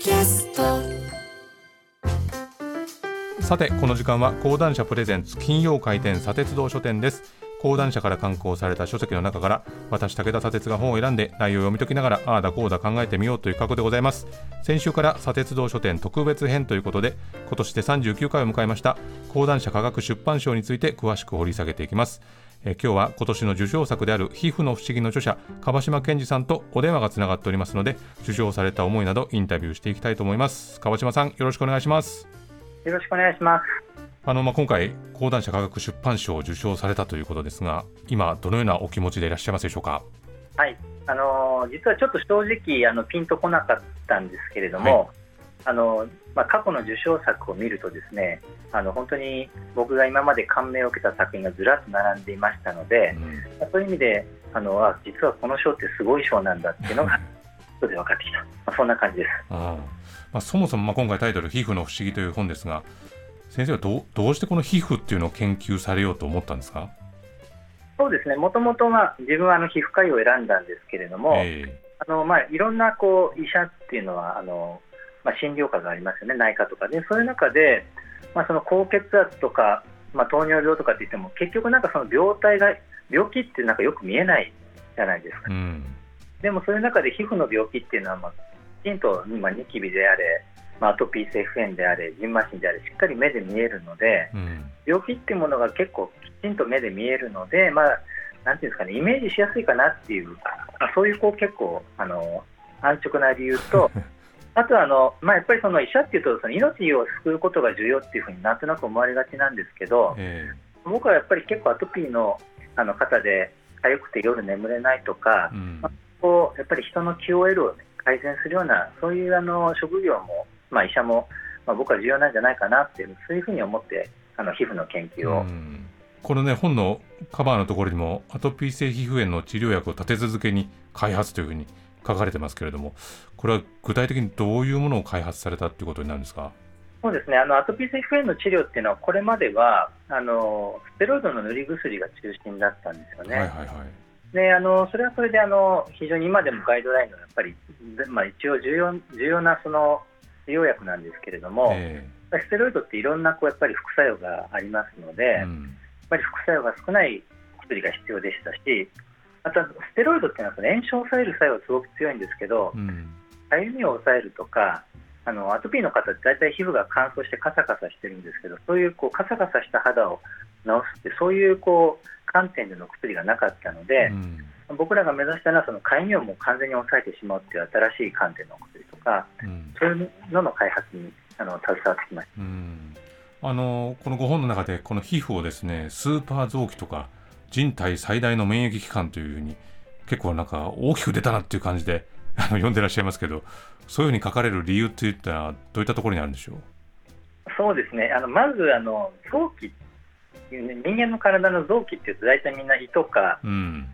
キャスト。さてこの時間は講談社プレゼンツ金曜開店砂鉄道書店です。講談社から刊行された書籍の中から私武田砂鉄が本を選んで内容を読み解きながらああだこうだ考えてみようという企画でございます。先週から砂鉄道書店特別編ということで今年で39回を迎えました講談社科学出版賞について詳しく掘り下げていきます。え今日は今年の受賞作である皮膚の不思議の著者樺島健二さんとお電話がつながっておりますので受賞された思いなどインタビューしていきたいと思います。樺島さんよろしくお願いします。よろしくお願いします。あのまあ、今回講談社科学出版賞を受賞されたということですが今どのようなお気持ちでいらっしゃいますでしょうか？はい、あのー実はちょっと正直あのピンとこなかったんですけれども、あのまあ、過去の受賞作を見るとですねあの本当に僕が今まで感銘を受けた作品がずらっと並んでいましたので、うん。まあそういう意味であのあ実はこの賞ってすごい賞なんだっていうのが後で分かってきた、まあ、そんな感じです。あーまあ、そもそもまあ今回タイトル「皮膚の不思議」という本ですが先生はどうどうしてこの皮膚っていうのを研究されようと思ったんですか、そうですね。もともとは自分はあの皮膚科医を選んだんですけれども、え。あのまあ、いろんなこう医者っていうのはあの、まあ、診療科がありますよね、内科とかで、そういう中で、まあ、その高血圧とか、まあ、糖尿病とかって言っても、結局、なんかその病態が、病気ってなんかよく見えないじゃないですか。ー、うん。でもそういう中で皮膚の病気っていうのは、まあ、きちんと、まあ、ニキビであれ、まあ、アトピー性皮膚炎であれ、ジンマシンであれ、しっかり目で見えるので、うん。病気っていうものが結構きちんと目で見えるので、まあ、なんていうんですかね、イメージしやすいかなっていう、まあ、そういうこう結構あの安直な理由と、あとはあの、まあ、やっぱりその医者っていうとその命を救うことが重要っていうふうになんとなく思われがちなんですけど、え僕はやっぱり結構アトピーのあの方で痒くて夜眠れないとかー、うん。こうやっぱり人の QOL を、ね、改善するようなそういうあの職業も、まあ、医者も、まあ、僕は重要なんじゃないかなっていうそういうふうに思ってあの皮膚の研究を、うん。このね本のカバーのところにもアトピー性皮膚炎の治療薬を立て続けに開発というふうに書かれてますけれどもこれは具体的にどういうものを開発されたっていうことになるんですか？そうですね。あのアトピー性皮膚炎の治療っていうのはこれまではあのステロイドの塗り薬が中心だったんですよね。はいはいはい。であのそれはそれであの非常に今でもガイドラインのやっぱり、でまあ、一応重要重要なその治療薬なんですけれども、えステロイドっていろんなこうやっぱり副作用がありますので、やっえうんぱり副作用が少ない薬が必要でしたし、あとはステロイドっていうのはその炎症を抑える作用がすごく強いんですけど、うん。かゆみを抑えるとか、あのアトピーの方って大体皮膚が乾燥してカサカサしてるんですけど、そういうこうカサカサした肌を治すって、そういうこう観点での薬がなかったのでう、ん。僕らが目指したのはそのかゆみをもう完全に抑えてしまうっていう新しい観点の薬とか、うん。そういうのの開発にあの携わってきましうん。あのこの5本の中でこの皮膚をですねスーパー臓器とか人体最大の免疫機関というふうに結構なんか大きく出たなっていう感じで あの読んでらっしゃいますけどそういうふうに書かれる理由っていったらどういったところにあるんでしょう？た。そうですねあのまずあの臓器人間の体の臓器っていうと大体みんな胃とかうん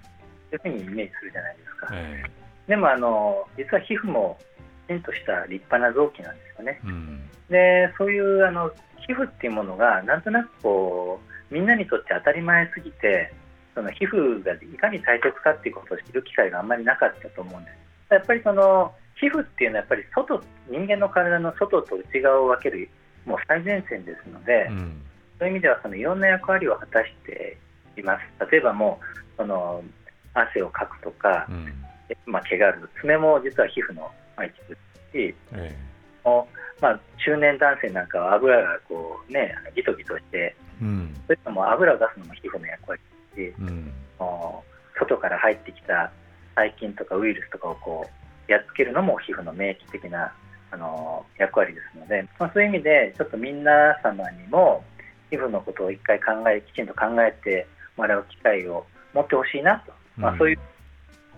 そういうふうにイメージするじゃないですか。えでもあの実は皮膚もきちんとした立派な臓器なんですよね。えうんでそういうあの皮膚っていうものがなんとなくこうみんなにとって当たり前すぎてその皮膚がいかに大切かっていうことを知る機会があんまりなかったと思うんです。やっぱりその皮膚っていうのはやっぱり外人間の体の外と内側を分けるもう最前線ですので、うん。そういう意味ではそのいろんな役割を果たしています。例えばもうその汗をかくとかう、ん。まあ、毛がある爪も実は皮膚のまあ一部ですしえもうまあ、中年男性なんかは油がこう、ね、ギトギトしてえうん。そういうのも油を出すのも皮膚の役割しうん。外から入ってきた細菌とかウイルスとかをこうやっつけるのも皮膚の免疫的なあの役割ですので、まあ、そういう意味でちょっと皆様にも皮膚のことを一回考えきちんと考えてもらう機会を持ってほしいなと、まあ、そういう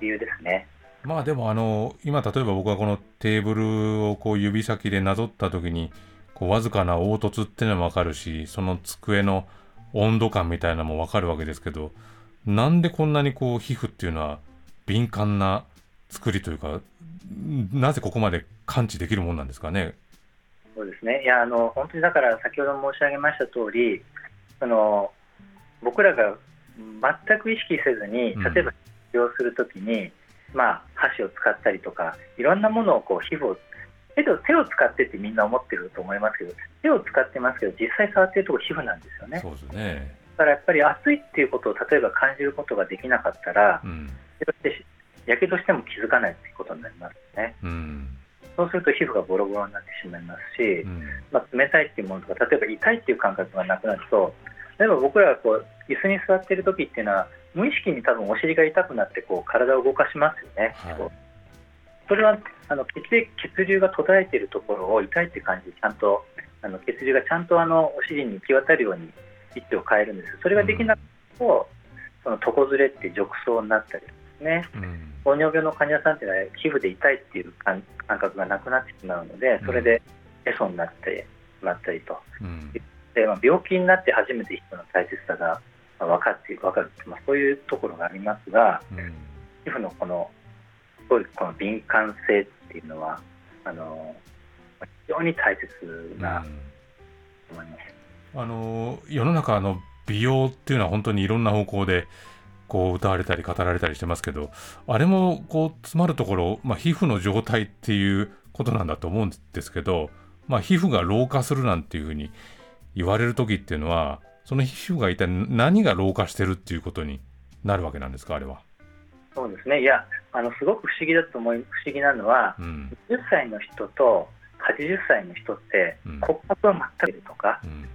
理由ですね。まあでもあの今例えば僕はこのテーブルをこう指先でなぞった時にこうわずかな凹凸っていうのもわかるしその机の温度感みたいなのもわかるわけですけどなんでこんなにこう皮膚っていうのは敏感な作りというかんなぜここまで感知できるもんなんですかね？そうですねいやあの本当にだから先ほど申し上げました通りその僕らが全く意識せずにうん例えば治療するときに、まあ、箸を使ったりとかいろんなものをこう皮膚を手を手を使ってってみんな思ってると思いますけど手を使ってますけど実際触ってるところ皮膚なんですよねそうですね。だからやっぱり暑いっていうことを例えば感じることができなかったらうん。やけどしても気づかないっていうことになりますねうん。そうすると皮膚がボロボロになってしまいますし、うん。まあ、冷たいっていうものとか例えば痛いっていう感覚がなくなると例えば僕らがこう椅子に座ってる時っていうのは無意識に多分お尻が痛くなってこう体を動かしますよね、はいそれはあの血液血流が途絶えているところを痛いっていう感じでちゃんとあの血流がちゃんとあのお尻に行き渡るように位置を変えるんですそれができなくと、その床ずれって褥瘡になったりですねうん。糖尿病の患者さんっていうのは皮膚で痛いっていう感感覚がなくなってしまうのでそれでへそになってしまったりとうん。で、まあ、病気になって初めて人の大切さがまあ分かって分かるまあ、そういうところがありますがうん。皮膚のこのすごいこの敏感性っていうのはあの非常に大切なと思います。あの世の中の美容っていうのは本当にいろんな方向でこう歌われたり語られたりしてますけどあれもこう詰まるところ、まあ、皮膚の状態っていうことなんだと思うんですけど、まあ、皮膚が老化するなんていうふうに言われる時っていうのはその皮膚が一体何が老化してるっていうことになるわけなんですかあれは。そうですね。いやあのすごく不思議だと思い不思議なのはうん。10歳の人と80歳の人ってうん。骨格は全くとか、うん。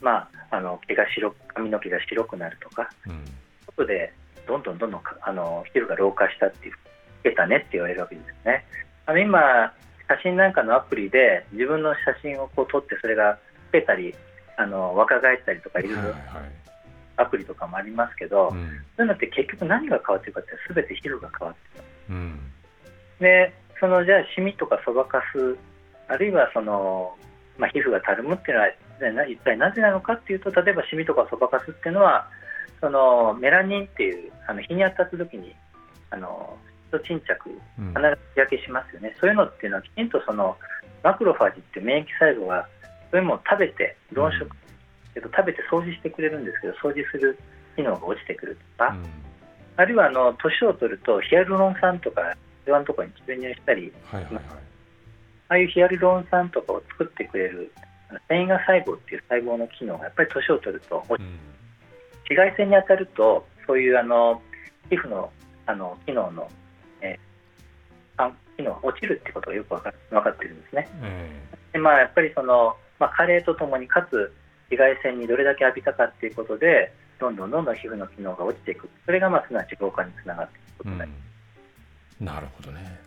まあ、あの毛が白く髪の毛が白くなるとかうん。ことでどんどんどんどんかあの皮膚が老化したっていう出たねって言われるわけですよね。あの今写真なんかのアプリで自分の写真をこう撮ってそれが増えたりあの若返ったりとかいろいろアプリとかもありますけど、うん。そういうのって結局何が変わってるかって全て皮膚が変わってる。うん。でそのじゃあシミとかそばかすあるいはその、まあ、皮膚がたるむっていうのは一体なぜなのかっていうと例えばシミとかそばかすっていうのはそのメラニンっていうあの日に当たった時にあの色沈着うん。必ず日焼けしますよね、そういうのっていうのはきちんとそのマクロファージって免疫細胞がそういうものを食べて論食、けど食べて掃除してくれるんですけど掃除する機能が落ちてくるとか、うん。あるいはあの年を取るとヒアルロン酸とか不安とかに注入したりはいはいはい。ああいうヒアルロン酸とかを作ってくれる繊維が細胞っていう細胞の機能がやっぱり年を取るとうん。紫外線に当たるとそういうあの皮膚のあの機能の、えーあ機能が落ちるってことがよく分か分かってるんですね。え。でまあ、やっぱりその、まあ、加齢とともにかつ紫外線にどれだけ浴びたかっていうことでどんどんどんどん皮膚の機能が落ちていくそれがまあすなわち老化につながっていくことうになります。ん、なるほどね。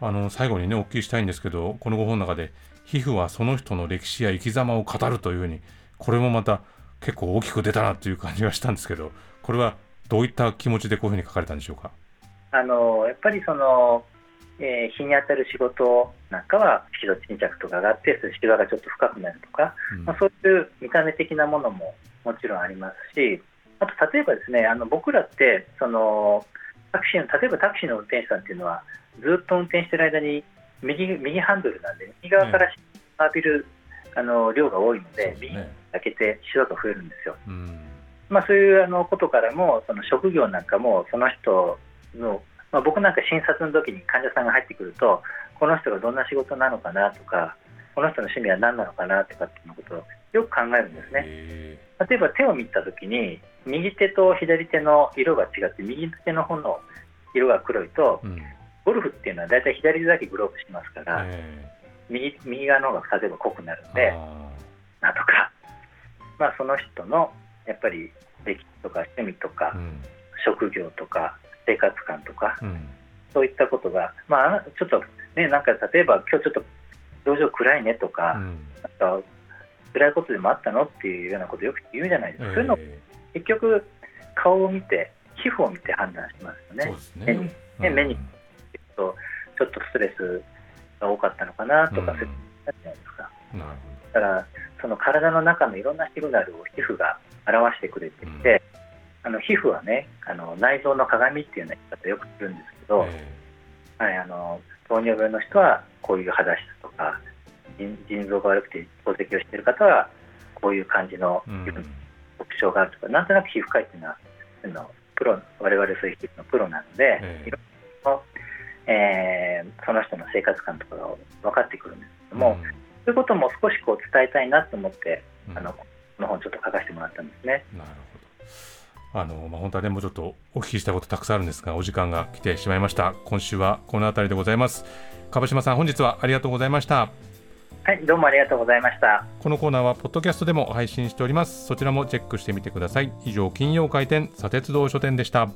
あの最後にねお聞きしたいんですけどこのご本の中で皮膚はその人の歴史や生き様を語るというふうにこれもまた結構大きく出たなという感じがしたんですけどこれはどういった気持ちでこういうふうに書かれたんでしょうか？あのやっぱりその、えー日に当たる仕事なんかは色素沈着とか上がってそれシワがちょっと深くなるとか、うんまあ、そういう見た目的なものももちろんありますしあと例えばですねあの僕らってそのタクシーの例えばタクシーの運転手さんっていうのはずっと運転してる間に右右ハンドルなんで右側から浴びる、あの量が多いので右に。開けてシワが増えるんですよ。うんまあ、そういうあのことからもその職業なんかもその人の、まあ、僕なんか診察の時に患者さんが入ってくるとこの人がどんな仕事なのかなとかこの人の趣味は何なのかなとかっていうことをよく考えるんですね。へ例えば手を見た時に右手と左手の色が違って右手の方の色が黒いとーうん。ゴルフっていうのは大体左手だけグローブしますからえ右右側の方が例えば濃くなるのーであなとか、まあ、その人のやっぱり歴史とか趣味とかーうん。職業とか生活感とかうん。そういったことが、まあ、ちょっとねなんか例えば今日ちょっと表情暗いねとうか,、んなんか辛いことでもあったの？っていうようなことよく言うじゃないですか、そういうのえ結局顔を見て皮膚を見て判断しますよね。ーそうです目にね。ね目にうんとちょっとストレスが多かったのかなとか、うん。そういうじゃないですか。なるだからその体の中のいろんなシグナルを皮膚が表してくれていて、あの皮膚はねあの内臓の鏡っていうような言い方よくするんですけど、はい、あの糖尿病の人はこういう肌質とか腎腎臓が悪くて透析をしている方はこういう感じの特徴があるとか、なんとなく皮膚科医っていうのはのプロ我々そういう皮膚のプロなので、ええ。いろんな、えー、その人の生活感とかが分かってくるんですけども、うん、そういうことも少しこう伝えたいなと思って、うん、あのこの本ちょっと書かせてもらったんですね。なるほどあのまあ、本当はね、もうちょっとお聞きしたことたくさんあるんですが、お時間が来てしまいました。今週はこの辺りでございます。樺島さん、本日はありがとうございました。はい、どうもありがとうございました。このコーナーはポッドキャストでも配信しております。そちらもチェックしてみてください。以上、金曜開店、砂鉄道書店でした。